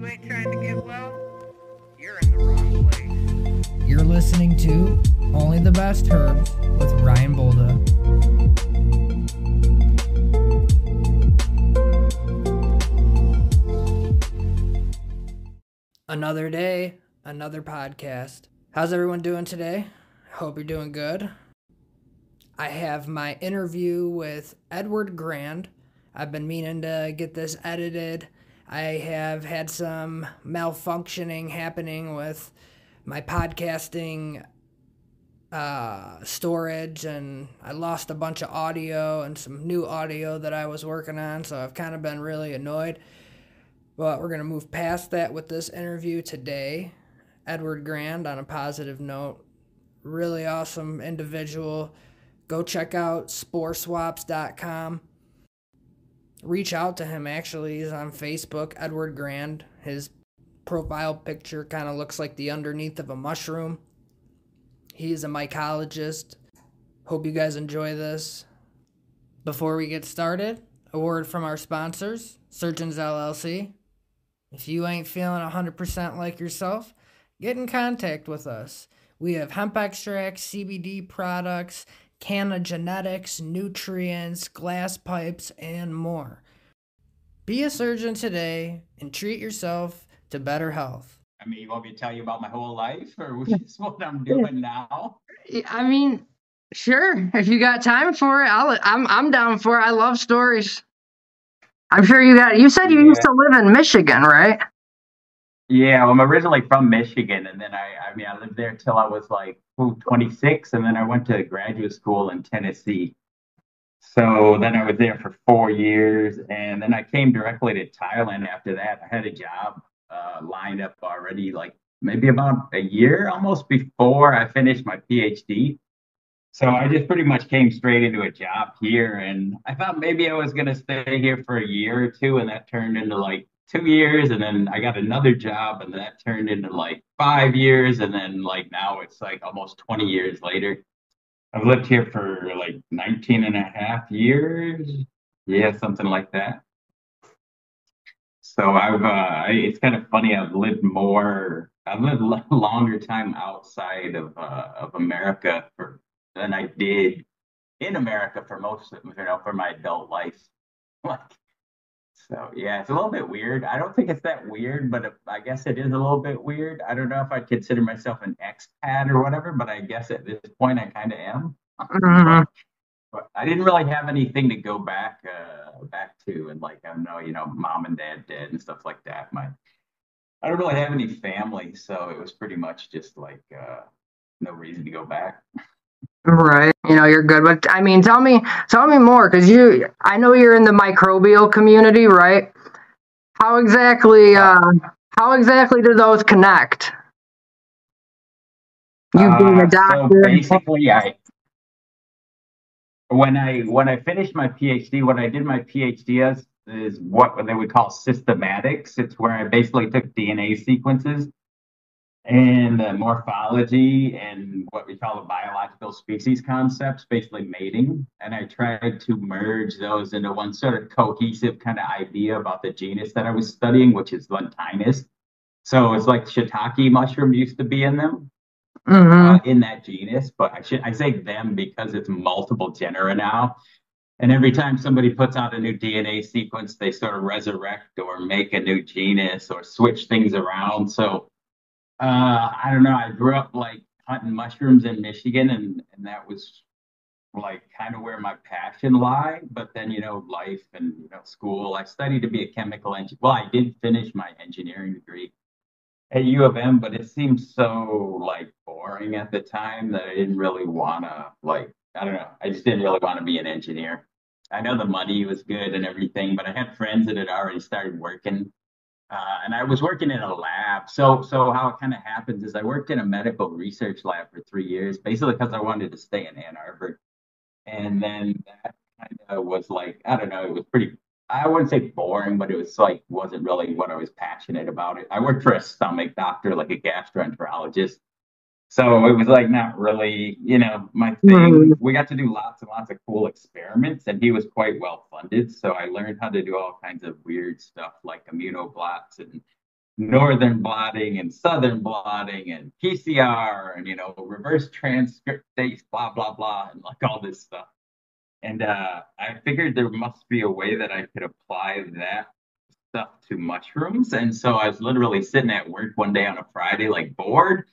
you ain't trying to get well, you're in the wrong place. You're listening to Only the Best Herbs with Ryan Bolda. Another day, another podcast. How's everyone doing today? Hope you're doing good. I have my interview with Edward Grand. I've been meaning to get this edited. I have had some malfunctioning happening with my podcasting uh, storage, and I lost a bunch of audio and some new audio that I was working on, so I've kind of been really annoyed. But we're going to move past that with this interview today. Edward Grand, on a positive note, really awesome individual. Go check out sporeswaps.com. Reach out to him, actually. He's on Facebook, Edward Grand. His profile picture kind of looks like the underneath of a mushroom. He's a mycologist. Hope you guys enjoy this. Before we get started, a word from our sponsors, Surgeons LLC. If you ain't feeling 100% like yourself, get in contact with us. We have hemp extracts, CBD products, Canna genetics, nutrients, glass pipes, and more. Be a surgeon today and treat yourself to better health. I mean, you want me to tell you about my whole life or just what I'm doing now? I mean, sure. If you got time for it, I'll, I'm I'm down for it. I love stories. I'm sure you got. You said you yeah. used to live in Michigan, right? Yeah, well, I'm originally from Michigan, and then I, I mean, I lived there till I was like 26, and then I went to graduate school in Tennessee. So then I was there for four years, and then I came directly to Thailand after that. I had a job uh, lined up already, like maybe about a year almost before I finished my PhD. So I just pretty much came straight into a job here, and I thought maybe I was gonna stay here for a year or two, and that turned into like two years and then I got another job and that turned into like five years and then like now it's like almost 20 years later. I've lived here for like 19 and a half years. Yeah, something like that. So I've uh, it's kind of funny. I've lived more. I've lived a longer time outside of uh, of America for than I did in America for most of you know for my adult life. Like so yeah, it's a little bit weird. I don't think it's that weird, but I guess it is a little bit weird. I don't know if I'd consider myself an expat or whatever, but I guess at this point I kind of am. Mm-hmm. But I didn't really have anything to go back uh, back to, and like I know you know mom and dad dead and stuff like that. My I don't really have any family, so it was pretty much just like uh, no reason to go back. Right. You know, you're good. But I mean, tell me, tell me more because you, I know you're in the microbial community, right? How exactly, uh, how exactly do those connect? You being a doctor. Uh, so basically, I, when I when I finished my PhD, what I did my PhD as is what they would call systematics. It's where I basically took DNA sequences and uh, morphology and what we call the biological species concepts, basically mating. And I tried to merge those into one sort of cohesive kind of idea about the genus that I was studying, which is Lentinus. So it's like shiitake mushrooms used to be in them, mm-hmm. uh, in that genus. But I should I say them because it's multiple genera now. And every time somebody puts out a new DNA sequence, they sort of resurrect or make a new genus or switch things around. So uh, I don't know. I grew up like hunting mushrooms in Michigan, and and that was like kind of where my passion lie. But then you know, life and you know, school. I studied to be a chemical engineer. Well, I did finish my engineering degree at U of M, but it seemed so like boring at the time that I didn't really wanna like. I don't know. I just didn't really want to be an engineer. I know the money was good and everything, but I had friends that had already started working uh, and I was working in a lab. So, so how it kind of happens is I worked in a medical research lab for three years, basically because I wanted to stay in Ann Arbor. And then that kind of was like, I don't know, it was pretty, I wouldn't say boring, but it was like, wasn't really what I was passionate about. It. I worked for a stomach doctor, like a gastroenterologist. So it was like not really, you know, my thing. Mm-hmm. We got to do lots and lots of cool experiments, and he was quite well funded. So I learned how to do all kinds of weird stuff like immunoblots and northern blotting and southern blotting and PCR and you know reverse transcriptase, blah blah blah, and like all this stuff. And uh, I figured there must be a way that I could apply that stuff to mushrooms. And so I was literally sitting at work one day on a Friday, like bored,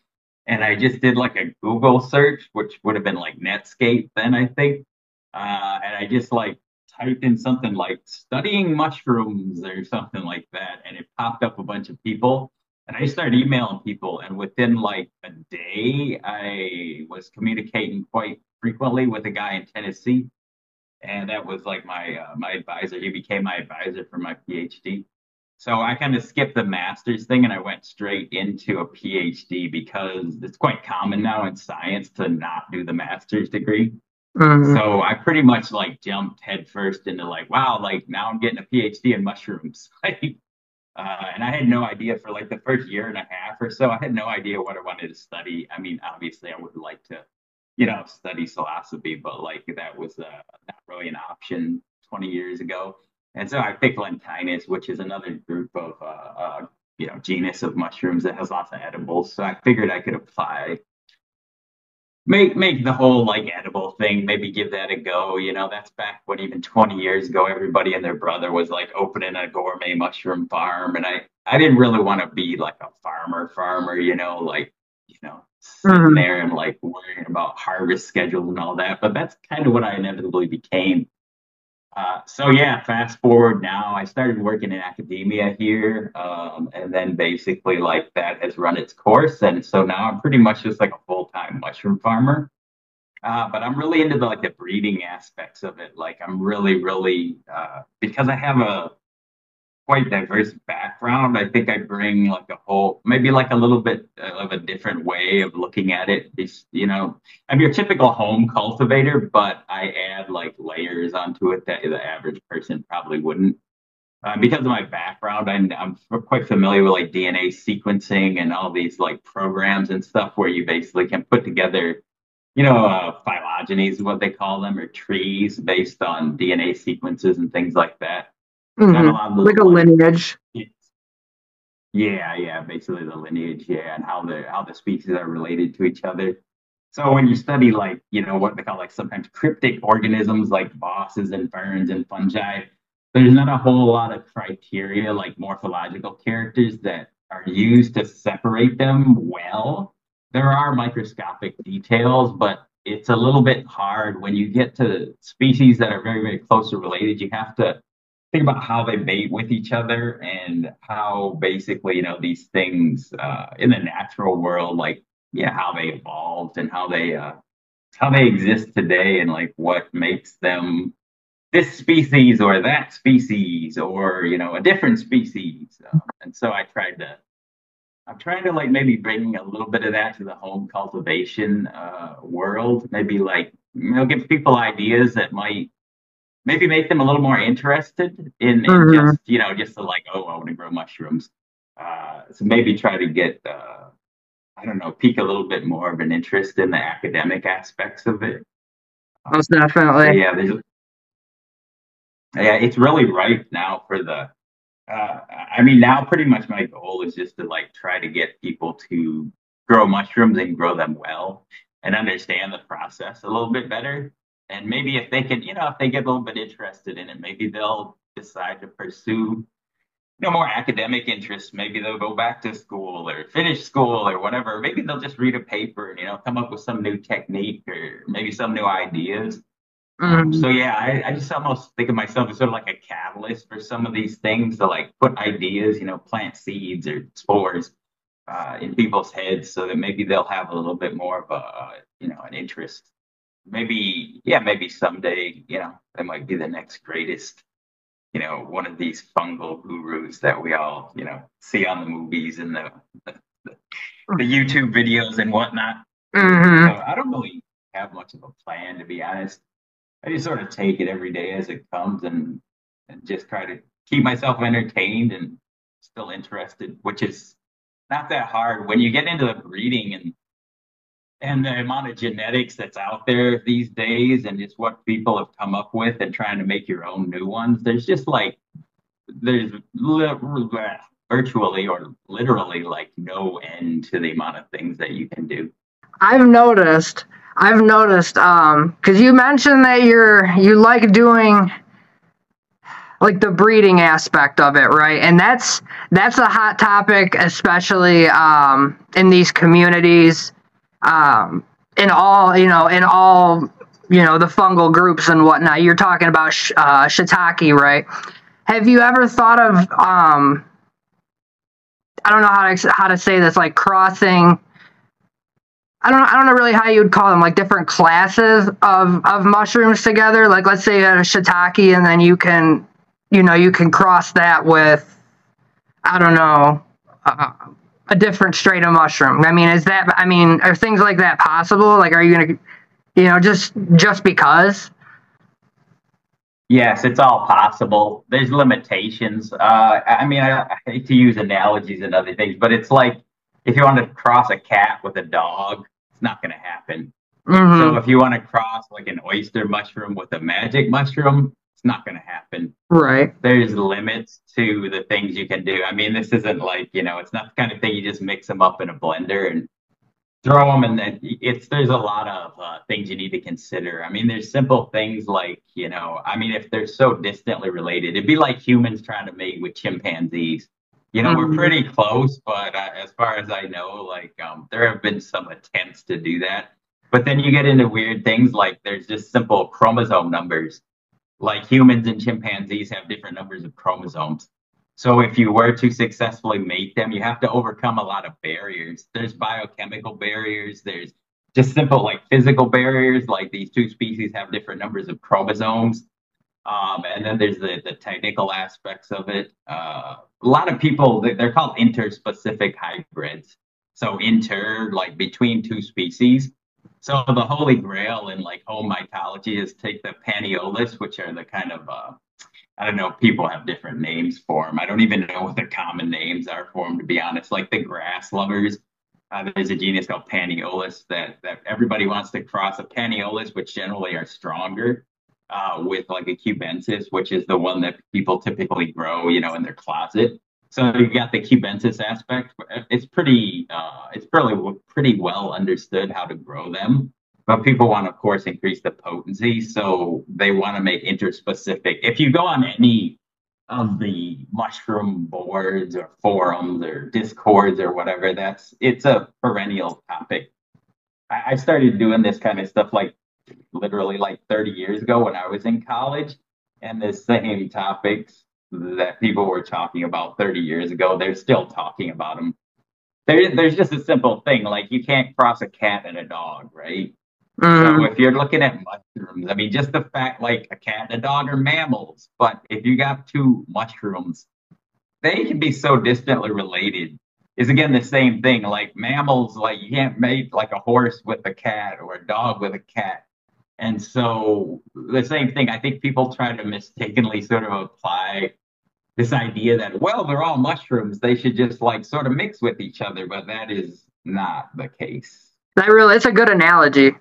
and I just did like a Google search, which would have been like Netscape then, I think. Uh, and I just like typed in something like studying mushrooms or something like that, and it popped up a bunch of people. And I started emailing people, and within like a day, I was communicating quite frequently with a guy in Tennessee, and that was like my uh, my advisor. He became my advisor for my PhD. So I kind of skipped the master's thing and I went straight into a PhD because it's quite common now in science to not do the master's degree. Mm-hmm. So I pretty much like jumped headfirst into like, wow, like now I'm getting a PhD in mushrooms. uh, and I had no idea for like the first year and a half or so. I had no idea what I wanted to study. I mean, obviously, I would like to, you know, study philosophy, but like that was uh, not really an option 20 years ago. And so I picked Lentinus, which is another group of, uh, uh, you know, genus of mushrooms that has lots of edibles. So I figured I could apply make make the whole like edible thing maybe give that a go you know that's back when even 20 years ago everybody and their brother was like opening a gourmet mushroom farm and i i didn't really want to be like a farmer farmer you know like you know sitting mm-hmm. there and like worrying about harvest schedules and all that but that's kind of what i inevitably became uh, so yeah, fast forward now, I started working in academia here, um, and then basically like that has run its course, and so now I'm pretty much just like a full time mushroom farmer. Uh, but I'm really into the like the breeding aspects of it. Like I'm really, really uh, because I have a quite diverse background. I think I bring like a whole, maybe like a little bit of a different way of looking at it. It's, you know, I'm your typical home cultivator, but I add like layers onto it that the average person probably wouldn't. Uh, because of my background, I'm, I'm quite familiar with like DNA sequencing and all these like programs and stuff where you basically can put together, you know, uh, phylogenies, what they call them, or trees based on DNA sequences and things like that. Mm-hmm. Like a lineage. Yeah, yeah, basically the lineage, yeah, and how the how the species are related to each other. So when you study like, you know, what they call like sometimes cryptic organisms like mosses and ferns and fungi, there's not a whole lot of criteria like morphological characters that are used to separate them well. There are microscopic details, but it's a little bit hard when you get to species that are very, very closely related. You have to think about how they mate with each other and how basically you know these things uh, in the natural world like yeah how they evolved and how they uh, how they exist today and like what makes them this species or that species or you know a different species. Uh, and so i tried to i'm trying to like maybe bring a little bit of that to the home cultivation uh, world. Maybe like you know give people ideas that might maybe make them a little more interested in, in mm-hmm. just you know just to like oh I want to grow mushrooms. Uh, so maybe try to get uh, I don't know pique a little bit more of an interest in the academic aspects of it. Most definitely. yeah, there's, yeah, it's really ripe now for the. Uh, I mean, now pretty much my goal is just to like try to get people to grow mushrooms and grow them well and understand the process a little bit better and maybe if they can, you know, if they get a little bit interested in it, maybe they'll decide to pursue, you know, more academic interests. Maybe they'll go back to school or finish school or whatever. Maybe they'll just read a paper and, you know, come up with some new technique or maybe some new ideas. Mm-hmm. So yeah, I, I just almost think of myself as sort of like a catalyst for some of these things to like put ideas, you know, plant seeds or spores uh, in people's heads so that maybe they'll have a little bit more of a, you know, an interest maybe yeah maybe someday you know they might be the next greatest you know one of these fungal gurus that we all you know see on the movies and the the, the youtube videos and whatnot. Mm-hmm. so i don't really have much of a plan to be honest. I just sort of take it every day as it comes and and just try to keep myself entertained and still interested which is not that hard. When you get into the breeding and and the amount of genetics that's out there these days and just what people have come up with and trying to make your own new ones there's just like there's virtually or literally like no end to the amount of things that you can do. I've noticed. I've noticed. Um, because you mentioned that you're you like doing like the breeding aspect of it, right? And that's that's a hot topic, especially um in these communities, um, in all you know, in all you know the fungal groups and whatnot. You're talking about sh- uh, shiitake, right? Have you ever thought of um? I don't know how to how to say this, like crossing I don't I don't know really how you would call them like different classes of of mushrooms together. Like let's say you had a shiitake and then you can you know you can cross that with I don't know uh, a different strain of mushroom. I mean, is that I mean are things like that possible? Like are you gonna you know just just because? Yes, it's all possible. There's limitations. Uh, I mean, I, I hate to use analogies and other things, but it's like if you want to cross a cat with a dog, it's not going to happen. Mm-hmm. So if you want to cross like an oyster mushroom with a magic mushroom, not going to happen. right. There's limits to the things you can do. I mean, this isn't like you know, it's not the kind of thing you just mix them up in a blender and throw them, and then it's there's a lot of uh, things you need to consider. I mean, there's simple things like you know, I mean, if they're so distantly related, it'd be like humans trying to mate with chimpanzees. You know, Mhm. we're pretty close, but uh, as far as I know, like um, there have been some attempts to do that. But then you get into weird things like there's just simple chromosome numbers. Like humans and chimpanzees have different numbers of chromosomes. So if you were to successfully mate them, you have to overcome a lot of barriers. There's biochemical barriers. There's just simple like physical barriers. Like these two species have different numbers of chromosomes. Um, and then there's the, the technical aspects of it. Uh, a lot of people, they- they're called interspecific hybrids. So inter, like between two species. So the holy grail in like home mycology is take the panaeolus, which are the kind of, uh, I don't know, people have different names for them. I don't even know what the common names are for them, to be honest. Like the grass lovers, uh, there's a genus called panaeolus that, that everybody wants to cross a panaeolus, which generally are stronger uh, with like a cubensis, which is the one that people typically grow, you know, in their closet. So you got the cubensis aspect. It's pretty, uh, it's pretty, pretty well understood how to grow them. But people want, of course, increase the potency, so they want to make interspecific. If you go on any of the mushroom boards or forums or discords or whatever, that's it's a perennial topic. I, I started doing this kind of stuff like literally like 30 years ago when I was in college, and the same topics that people were talking about 30 years ago, they're still talking about them. There, there's just a simple thing like you can't cross a cat and a dog, right? So Mhm. if you're looking at mushrooms, I mean, just the fact like a cat and a dog are mammals, but if you got two mushrooms, they can be so distantly related. Is again the same thing. Like mammals, like you can't mate like a horse with a cat or a dog with a cat. And so the same thing, I think people try to mistakenly sort of apply this idea that, well, they're all mushrooms. They should just like sort of mix with each other, but that is not the case. That really, it's a good analogy.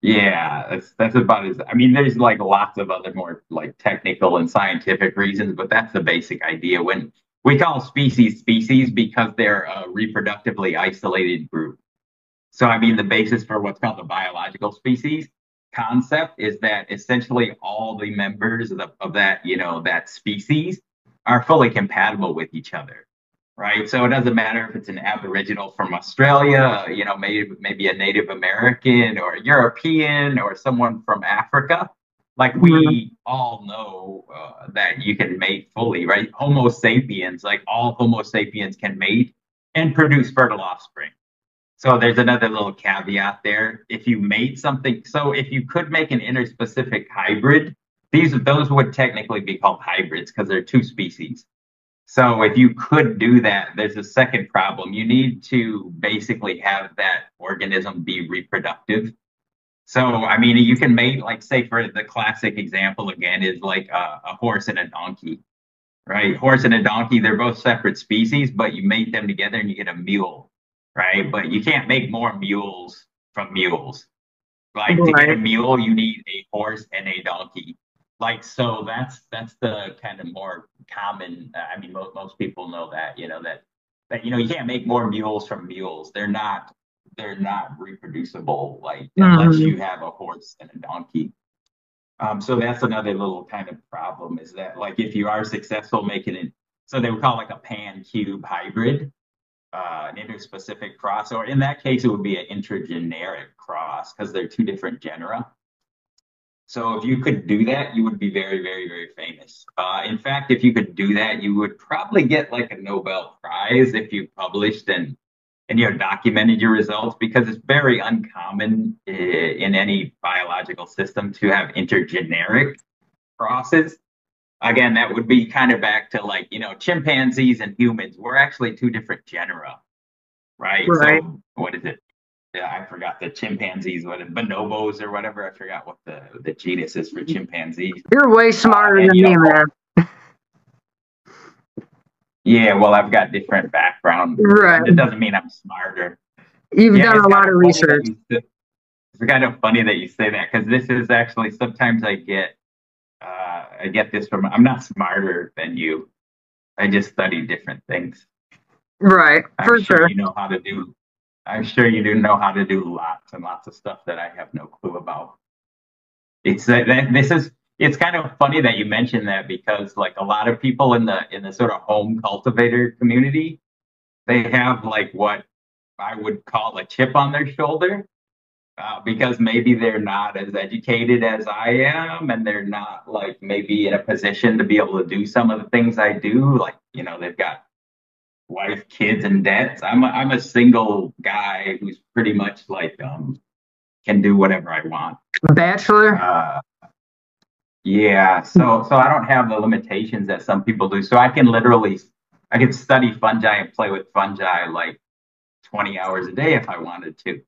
Yeah, that's that's about as I mean, there's like lots of other more like technical and scientific reasons, but that's the basic idea. When we call species species because they're a reproductively isolated group. So I mean, the basis for what's called the biological species concept is that essentially all the members of, the, of that you know that species are fully compatible with each other right? So it doesn't matter if it's an Aboriginal from Australia, you know, maybe maybe a Native American or a European or someone from Africa. Like we all know uh, that you can mate fully, right? Homo sapiens, like all Homo sapiens, can mate and produce fertile offspring. So there's another little caveat there. If you made something, so if you could make an interspecific hybrid, these those would technically be called hybrids because they're two species. So if you could do that, there's a second problem. You need to basically have that organism be reproductive. So I mean, you can make like say for the classic example again is like a, a horse and a donkey, right? Horse and a donkey, they're both separate species, but you mate them together and you get a mule, right? But you can't make more mules from mules. Like to get a mule, you need a horse and a donkey. like so that's that's the kind of more common. I mean, most most people know that you know that that you know you can't make more mules from mules. They're not they're not reproducible like unless Mhm. you have a horse and a donkey. Um, so that's another little kind of problem is that like if you are successful making it, so they would call it like a pan cube hybrid, uh, an interspecific cross, or in that case it would be an intergeneric cross because they're two different genera. So if you could do that, you would be very, very, very famous. Uh, in fact, if you could do that, you would probably get like a Nobel Prize if you published and and you know documented your results because it's very uncommon in any biological system to have intergeneric crosses. Again, that would be kind of back to like you know chimpanzees and humans. We're actually two different genera, right? Right. So what is it? Yeah, I forgot the chimpanzees, what bonobos or whatever. I forgot what the the genus is for chimpanzees. You're way smarter and than you me, know- man. Yeah, well, I've got different background. Right. It doesn't mean I'm smarter. You've Yeah, done a lot of research. It's kind of funny that you say that because this is actually sometimes I get uh, I get this from I'm not smarter than you. I just study different things. Right, I'm for sure sure. you know how to do. I'm sure you do know how to do lots and lots of stuff that I have no clue about. It's uh, that- this is it's kind of funny that you mentioned that because like a lot of people in the in the sort of home cultivator community, they have like what I would call a chip on their shoulder. Uh, because maybe they're not as educated as I am, and they're not like maybe in a position to be able to do some of the things I do. Like, you know, they've got wife, kids, and debts. I'm a, I'm a single guy who's pretty much like um can do whatever I want. Bachelor? Uh, yeah, so so I don't have the limitations that some people do. So I can literally I can study fungi and play with fungi like 20 hours a day if I wanted to.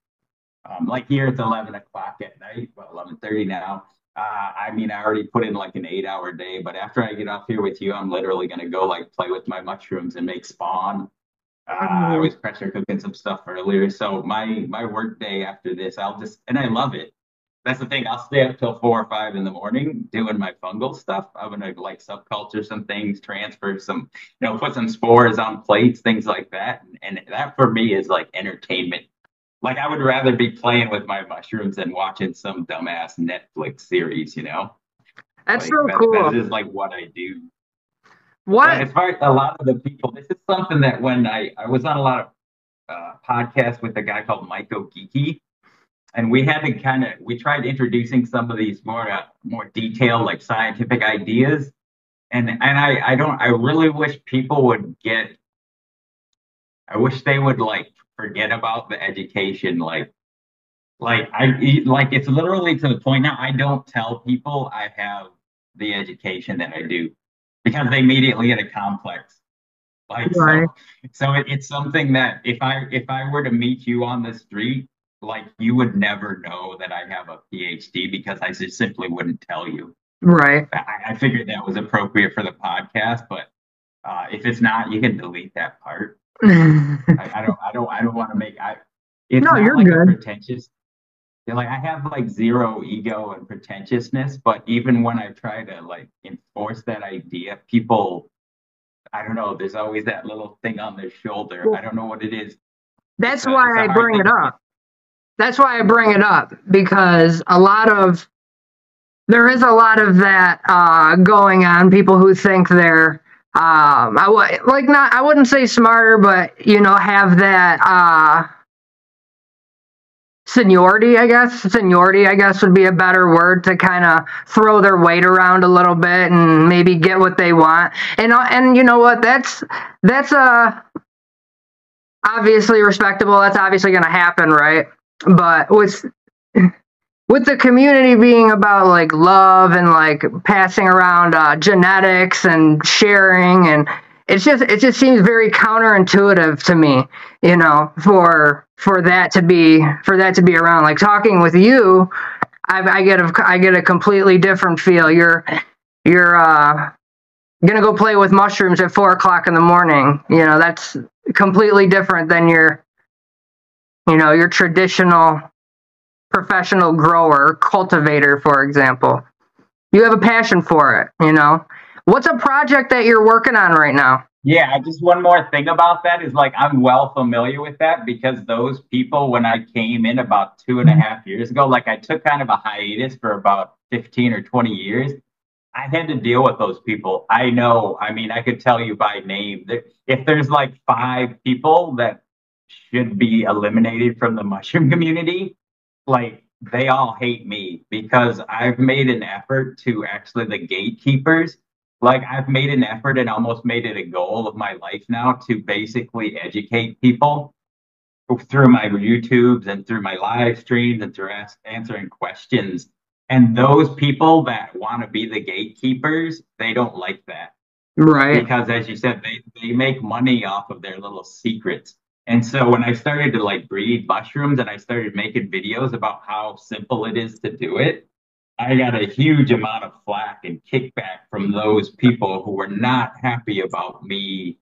Um, like here it's 11 o'clock at night, well 11:30 now. Uh, I mean, I already put in like an eight-hour day, but after I get off here with you, I'm literally gonna go like play with my mushrooms and make spawn. Uh, I was pressure cooking some stuff earlier, so my my work day after this, I'll just and I love it. That's the thing. I'll stay up till four or five in the morning doing my fungal stuff. I'm gonna like subculture some things, transfer some, you know, put some spores on plates, things like that. And that for me is like entertainment. Like I would rather be playing with my mushrooms than watching some dumbass Netflix series, you know? That's Like, so that- cool. That is like what I do. But What? as far as a lot of the people, this is something that when I, I was on a lot of uh, podcasts with a guy called Michael Geeky, and we had to kind of we tried introducing some of these more uh, more detailed like scientific ideas, and and I I don't I really wish people would get, I wish they would like forget about the education like like I like it's literally to the point now I don't tell people I have the education that I do because they immediately get a complex. Like Right. so, so it, it's something that if I if I were to meet you on the street, like you would never know that I have a PhD because I just simply wouldn't tell you. Right. I, I figured that was appropriate for the podcast, but uh, if it's not, you can delete that part. I, I don't I don't I don't want to make I. It's No, not you're like a good. pretentious. Like I have like zero ego and pretentiousness, but even when I try to like enforce that idea, people, I don't know. There's always that little thing on their shoulder. I don't know what it is. That's It's why a I bring it up. That's why I bring it up because a lot of there is a lot of that uh, going on. People who think they're um, I w- like not I wouldn't say smarter, but you know have that uh, seniority. I guess seniority. I guess would be a better word to kind of throw their weight around a little bit and maybe get what they want. And uh, and you know what? That's that's a obviously respectable. That's obviously going to happen, right? But with with the community being about like love and like passing around uh, genetics and sharing, and it's just it just seems very counterintuitive to me, you know, for for that to be for that to be around. Like talking with you, I, I get a I get a completely different feel. You're you're uh gonna go play with mushrooms at four o'clock in the morning. You know, that's completely different than your you know, your traditional professional grower, cultivator, for example. you have a passion for it. You know, what's a project that you're working on right now? Yeah, just one more thing about that is like I'm well familiar with that because those people, when I came in about two and a half years ago, like I took kind of a hiatus for about 15 or 20 years. I had to deal with those people. I know, I mean, I could tell you by name. If there's like five people that should be eliminated from the mushroom community, like they all hate me because I've made an effort to actually the gatekeepers like I've made an effort and almost made it a goal of my life now to basically educate people through my YouTubes and through my live streams and through ask, answering questions. And those people that want to be the gatekeepers, they don't like that. Right. Because as you said, they, they make money off of their little secrets. And so when I started to like breed mushrooms and I started making videos about how simple it is to do it, I got a huge amount of flack and kickback from those people who were not happy about me,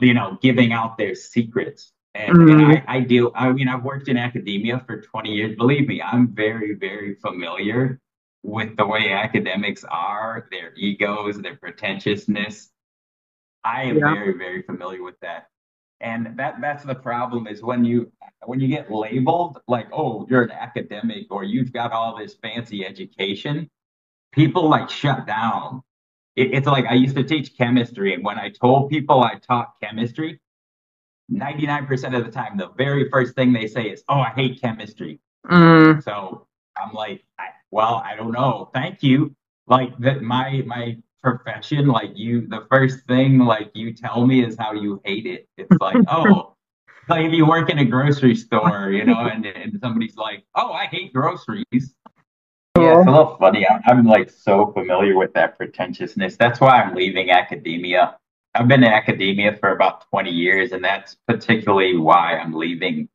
you know, giving out their secrets. And, mm-hmm. and I, I, deal, I mean, I've worked in academia for 20 years. Believe me, I'm very, very familiar with the way academics are, their egos, their pretentiousness. I am yeah. very, very familiar with that and that that's the problem is when you when you get labeled like oh you're an academic or you've got all this fancy education people like shut down. It, it's like i used to teach chemistry and when i told people i taught chemistry 99% of the time the very first thing they say is oh i hate chemistry. Mm. so i'm like I, well i don't know. Thank you. Like that my my profession, like you, the first thing like you tell me is how you hate it. It's like, oh, like if you work in a grocery store, you know, and, and somebody's like, oh, I hate groceries. Yeah, it's a little funny. I'm, I'm like so familiar with that pretentiousness. That's why I'm leaving academia. I've been in academia for about 20 years, and that's particularly why I'm leaving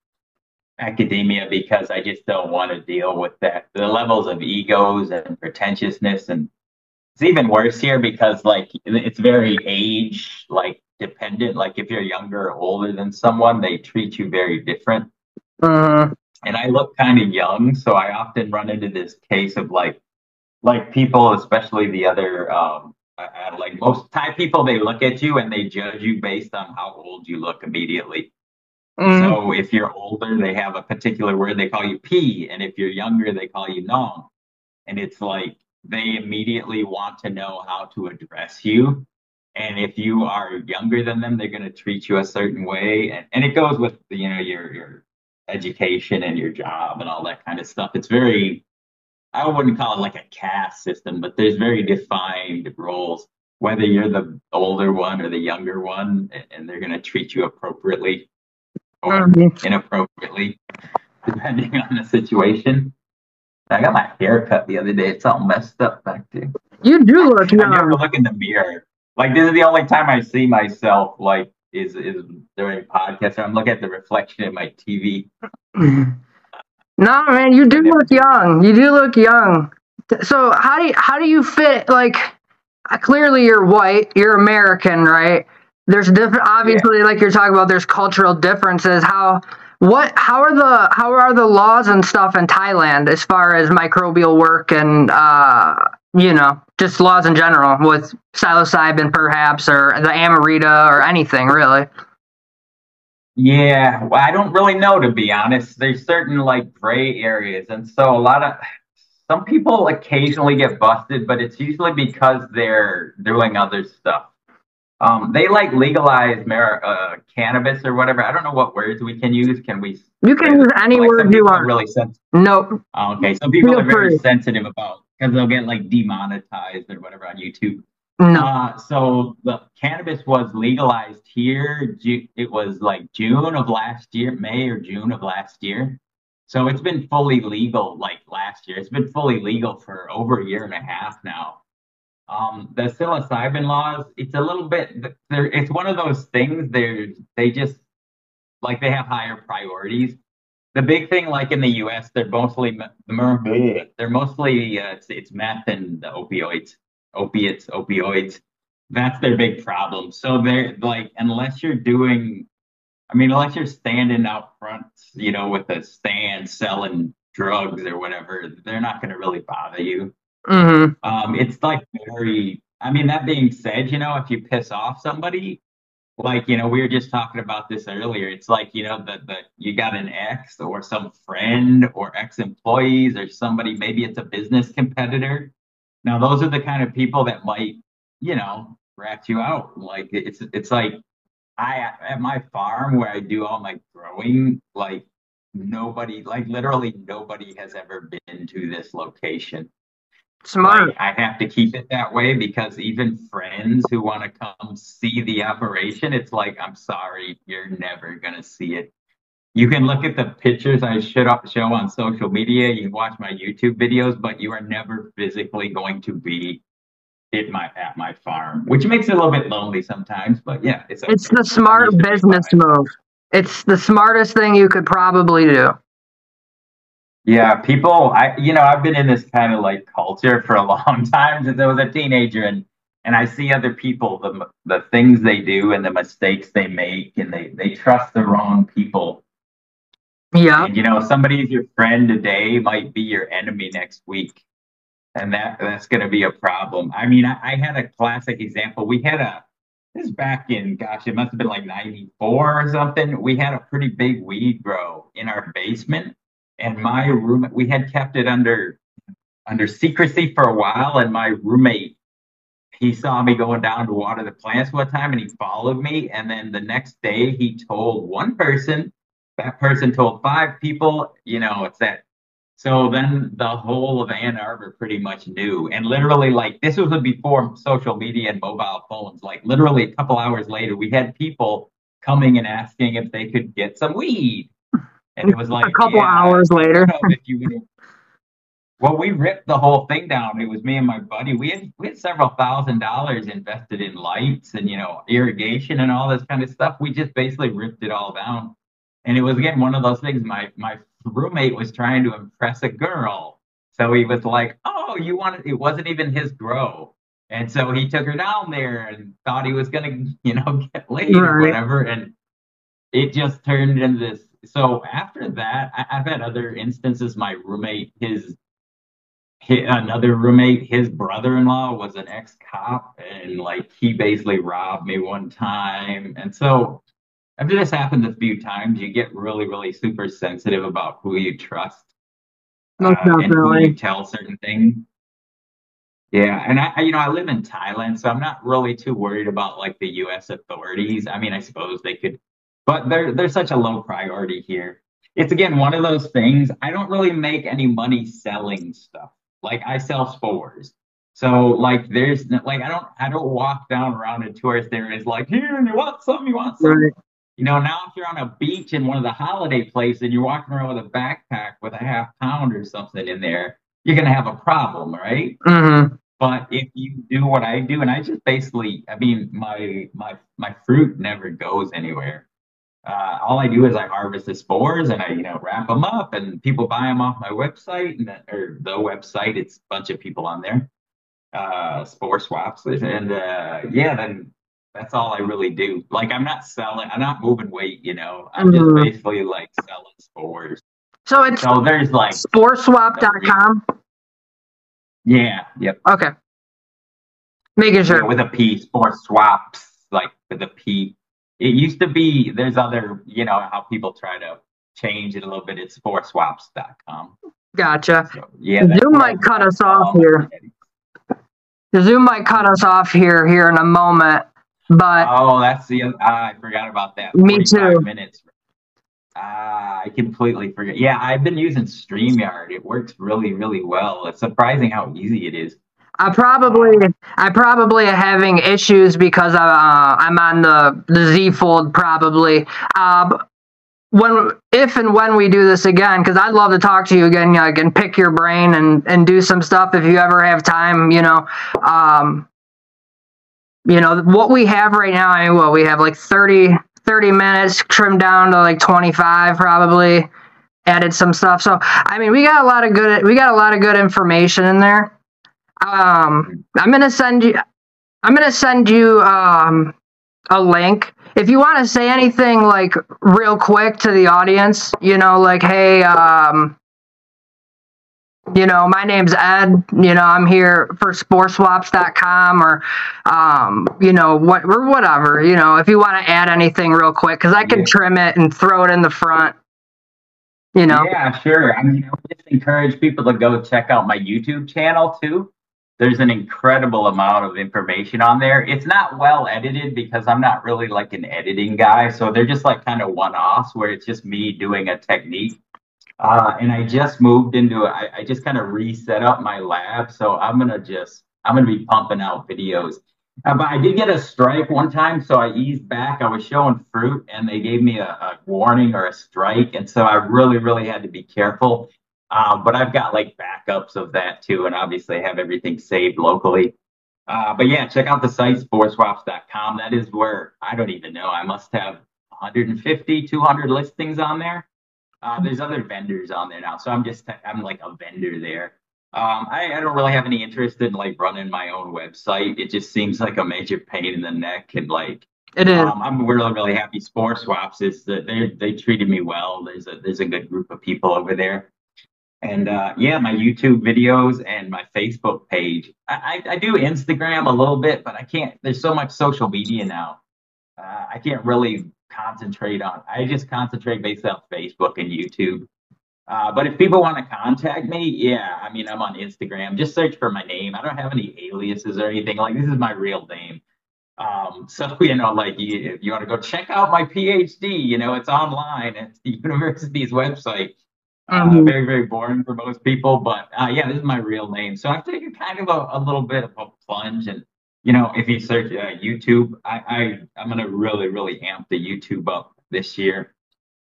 academia because I just don't want to deal with that the levels of egos and pretentiousness and it's even worse here because like it's very age like dependent. Like if you're younger or older than someone, they treat you very different. Uh, and I look kind of young, so I often run into this case of like like people, especially the other um, like most Thai people, they look at you and they judge you based on how old you look immediately. Mm. So if you're older, they have a particular word they call you P, and if you're younger, they call you Nong. And it's like they immediately want to know how to address you. And if you are younger than them, they're going to treat you a certain way. And, and it goes with, you know, your, your education and your job and all that kind of stuff. It's very, I wouldn't call it like a caste system, but there's very defined roles, whether you're the older one or the younger one, and they're going to treat you appropriately or mm-hmm. inappropriately, depending on the situation. I got my hair cut the other day. It's all messed up back there. You do look young. I never look in the mirror. Like this is the only time I see myself. Like is is during podcasts. I'm looking at the reflection in my TV. no, man, you do look young. You do look young. So how do you, how do you fit? Like uh, clearly you're white. You're American, right? There's different. Obviously, yeah. like you're talking about, there's cultural differences. How what? How are the how are the laws and stuff in Thailand as far as microbial work and uh, you know just laws in general with psilocybin perhaps or the amanita or anything really? Yeah, well, I don't really know to be honest. There's certain like gray areas, and so a lot of some people occasionally get busted, but it's usually because they're doing other stuff. Um, they like legalize mar- uh, cannabis or whatever. I don't know what words we can use. Can we? You can use any like word you want. Really sensitive. No. Oh, okay, some people Feel are very free. sensitive about because they'll get like demonetized or whatever on YouTube. No. Uh, so the cannabis was legalized here. It was like June of last year, May or June of last year. So it's been fully legal like last year. It's been fully legal for over a year and a half now. Um, the psilocybin laws, it's a little bit, it's one of those things. They they just like they have higher priorities. The big thing, like in the U.S., they're mostly they're mostly uh, it's, it's meth and the opioids, opiates, opioids. That's their big problem. So they're like, unless you're doing, I mean, unless you're standing out front, you know, with a stand selling drugs or whatever, they're not going to really bother you. Hmm Um, it's like very. I mean, that being said, you know, if you piss off somebody, like you know, we were just talking about this earlier. It's like you know, the the you got an ex or some friend or ex employees or somebody. Maybe it's a business competitor. Now, those are the kind of people that might, you know, rat you out. Like it's it's like I at my farm where I do all my growing, like nobody, like literally nobody has ever been to this location. Smart. Like, I have to keep it that way because even friends who want to come see the operation, it's like, I'm sorry, you're never gonna see it. You can look at the pictures I should show on social media. You can watch my YouTube videos, but you are never physically going to be at my at my farm, which makes it a little bit lonely sometimes. But yeah, it's okay. It's the smart to business move. It's the smartest thing you could probably do. Yeah, people, I you know, I've been in this kind of like culture for a long time since I was a teenager, and and I see other people the the things they do and the mistakes they make, and they they trust the wrong people. Yeah. And you know, somebody's your friend today might be your enemy next week, and that that's going to be a problem. I mean, I, I had a classic example. We had a this is back in gosh, it must have been like '94 or something. We had a pretty big weed grow in our basement, and my room we had kept it under under secrecy for a while, and my roommate he saw me going down to water the plants one time and he followed me and then the next day he told one person that person told five people you know it's that so then the whole of ann arbor pretty much knew. And literally like this was before social media and mobile phones like literally a couple hours later we had people coming and asking if they could get some weed and it was like A couple yeah, hours later. I don't know if you well, we ripped the whole thing down. It was me and my buddy. We had we had several thousand dollars invested in lights and you know irrigation and all this kind of stuff. We just basically ripped it all down. And it was again one of those things. My my roommate was trying to impress a girl, so he was like, "Oh, you want it?" It wasn't even his grow, and so he took her down there and thought he was gonna you know get laid or whatever, and it just turned into this. So after that, I, I've had other instances. My roommate, his hi another roommate, his brother-in-law was an ex-cop, and like he basically robbed me one time. And so after this happens a few times, you get really, really super sensitive about who you trust uh, and who you tell certain things. Yeah, and I, I- you know, I live in Thailand, so I'm not really too worried about like the U.S. authorities. I mean, I suppose they could, but they're they're such a low priority here. It's again one of those things. I don't really make any money selling stuff. Like I sell spores, so like there's like I don't I don't walk down around a tourist areas like here you want some you want some. Right. You know, now if you're on a beach in one of the holiday places and you're walking around with a backpack with a half pound or something in there, you're gonna have a problem, right? hmm But if you do what I do, and I just basically, I mean, my my my fruit never goes anywhere. Uh, all I do is I harvest the spores and I, you know, wrap them up, and people buy them off my website and or the website. It's a bunch of people on there, uh, spore swaps, and uh, yeah, then that's all I really do. Like I'm not selling, I'm not moving weight, you know. I'm just Mhm. basically like selling spores. So it's So there's like, sporeswap.com. yeah, yep. Okay. Making Yeah, sure. with a P, spore swaps, like with a P. It used to be, there's other, you know, how people try to change it a little bit. It's sporeswaps.com. Gotcha. So, yeah. Zoom might cut us off here. The Zoom might cut us off here here in a moment, but Oh, that's the, ah, I forgot about that. Me too. minutes. Ah, I completely forget. Yeah, I've been using StreamYard. It works really, really well. It's surprising how easy it is. I probably I probably having issues because I, uh, I'm on the the Z Fold probably. Uh, when if and when we do this again, because I'd love to talk to you again, like, and pick your brain and and do some stuff if you ever have time. You know, um, you know what we have right now. I mean, what we have like 30, 30 minutes trimmed down to like twenty five probably. Added some stuff, so I mean, we got a lot of good we got a lot of good information in there um i'm gonna send you i'm gonna send you um a link if you want to say anything like real quick to the audience you know like hey um you know, my name's Ed. You know, I'm here for sporeswaps.com or, um, you know, what or whatever. You know, if you want to add anything real quick, because I can Yeah. trim it and throw it in the front. You know, Yeah, sure. I mean, I would just encourage people to go check out my YouTube channel too. There's an incredible amount of information on there. It's not well edited because I'm not really like an editing guy. So they're just like kind of one offs where it's just me doing a technique. Uh, and I just moved into. I, I just kind of reset up my lab. So I'm going to just, I'm going to be pumping out videos. Uh, but I did get a strike one time, so I eased back. I was showing fruit, and they gave me a, a warning or a strike, and so I really, really had to be careful. Uh, but I've got like backups of that too, and obviously I have everything saved locally. Uh, but yeah, check out the site sporeswaps.com. That is where I don't even know. I must have 150, 200 listings on there. Uh, there's other vendors on there now, so I'm just I'm like a vendor there. Um, I, I don't really have any interest in like running my own website. It just seems like a major pain in the neck, and like it is. um, I'm really really happy. Sporeswaps is that they they treated me well. There's a there's a good group of people over there, and uh, yeah, my YouTube videos and my Facebook page. I, I I do Instagram a little bit, but I can't. There's so much social media now. Uh, I can't really concentrate on. I just concentrate based on Facebook and YouTube. Uh, but if people want to contact me, yeah, I mean, I'm on Instagram. Just search for my name. I don't have any aliases or anything. Like, this is my real name. Um, so, you know, like, you, if you want to go check out my PhD, you know, it's online. It's the university's website. Uh, Mhm. very, very boring for most people. But uh, yeah, this is my real name. So I've taken kind of a, a little bit of a plunge. And, you know, if you search uh, YouTube, I, I, I'm going to really, really amp the YouTube up this year.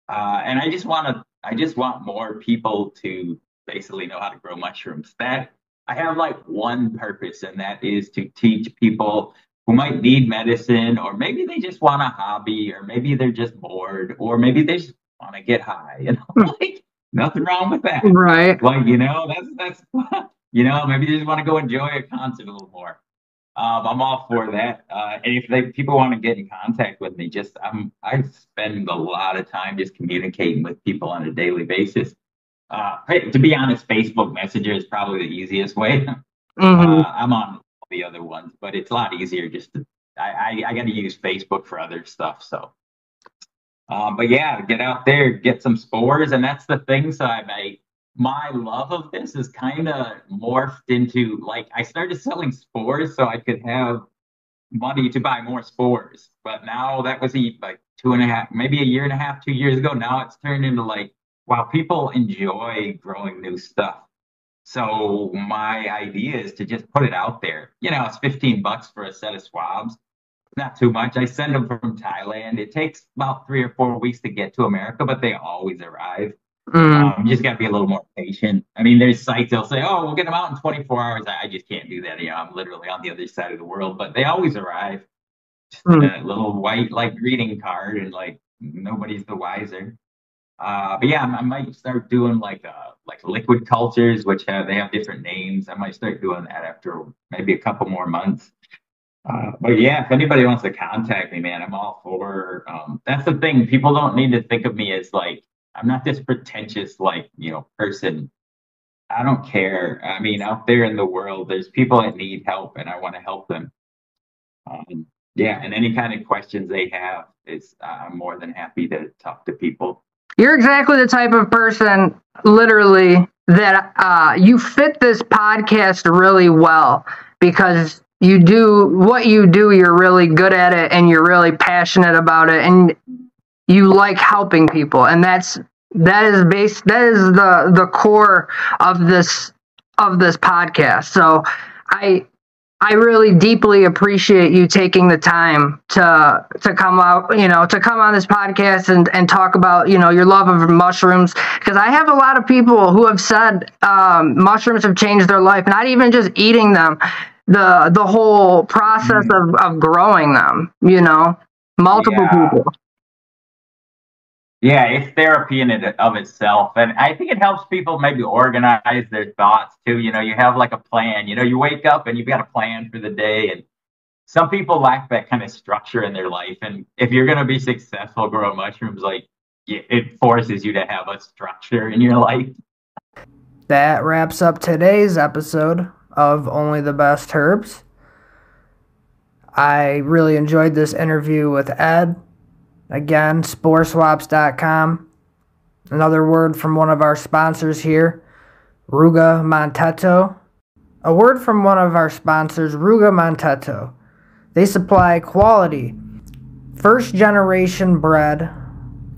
Uh, and I just want to, I just want more people to basically know how to grow mushrooms. That I have like one purpose, and that is to teach people who might need medicine, or maybe they just want a hobby, or maybe they're just bored, or maybe they just want to get high. You know, like nothing wrong with that. Right. Like you know, that's that's you know, maybe they just want to go enjoy a concert a little more. Um, I'm all for that. Uh, and if they, people want to get in contact with me, just I'm I spend a lot of time just communicating with people on a daily basis. Uh, hey, to be honest, Facebook Messenger is probably the easiest way. hmm Uh, I'm on all the other ones, but it's a lot easier just to. I I, I got to use Facebook for other stuff, so. Um, but yeah, get out there, get some spores, and that's the thing. So I, I my love of this is kind of morphed into like I started selling spores so I could have money to buy more spores. But now that was a, like two and a half, maybe a year and a half, two years ago. Now it's turned into like, wow, people enjoy growing new stuff. So my idea is to just put it out there. You know, it's 15 bucks for a set of swabs. Not too much. I send them from Thailand. It takes about three or four weeks to get to America, but they always arrive. mm Um, you just got to be a little more patient. I mean, there's sites they'll say, "Oh, we'll get them out in 24 hours." I, I just can't do that. You know, I'm literally on the other side of the world, but they always arrive. Just Mm. a little white like greeting card, and like nobody's the wiser. Uh, but yeah, I, I might start doing like uh, like liquid cultures, which have they have different names. I might start doing that after maybe a couple more months. Uh, but yeah, if anybody wants to contact me, man, I'm all for. Um, that's the thing. People don't need to think of me as like I'm not this pretentious like you know person. I don't care. I mean, out there in the world, there's people that need help, and I want to help them. Um, yeah, and any kind of questions they have, is I'm more than happy to talk to people. You're exactly the type of person, literally, that uh, you fit this podcast really well because you do what you do. You're really good at it, and you're really passionate about it, and you like helping people, and that's that is based. That is the the core of this of this podcast. So, I I really deeply appreciate you taking the time to to come out, you know, to come on this podcast and and talk about, you know, your love of mushrooms. Because I have a lot of people who have said um, mushrooms have changed their life, not even just eating them, the the whole process hmm. of of growing them. You know, multiple Yeah. people. Yeah, it's therapy in it of itself. And I think it helps people maybe organize their thoughts too. You know, you have like a plan. You know, you wake up and you've got a plan for the day. And some people lack that kind of structure in their life. And if you're going to be successful growing mushrooms, like it it forces you to have a structure in your life. that wraps up today's episode of Only the Best Herbs. I really enjoyed this interview with Ed. Again, sporeswaps.com. Another word from one of our sponsors here, Ruga Monteto. A word from one of our sponsors, Ruga Monteto. They supply quality, first generation bred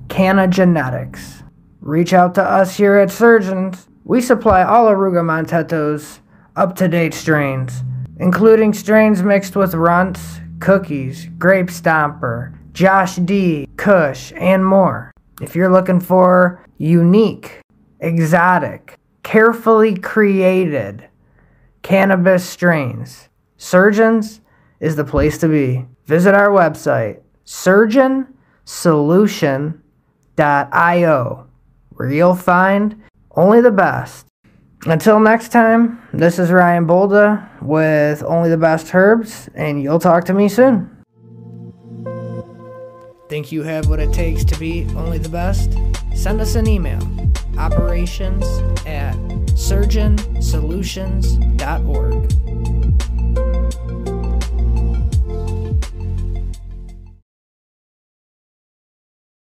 Canna genetics. Reach out to us here at Surgeons. We supply all of Ruga Monteto's up to date strains, including strains mixed with Runtz, cookies, grape stomper, Josh D, Kush, and more. If you're looking for unique, exotic, carefully created cannabis strains, Surgeons is the place to be. Visit our website, surgeonsolution.io, where you'll find only the best. Until next time, this is Ryan Bolda with Only the Best Herbs, and you'll talk to me soon. Think you have what it takes to be only the best? Send us an email operations at surgeonsolutions.org.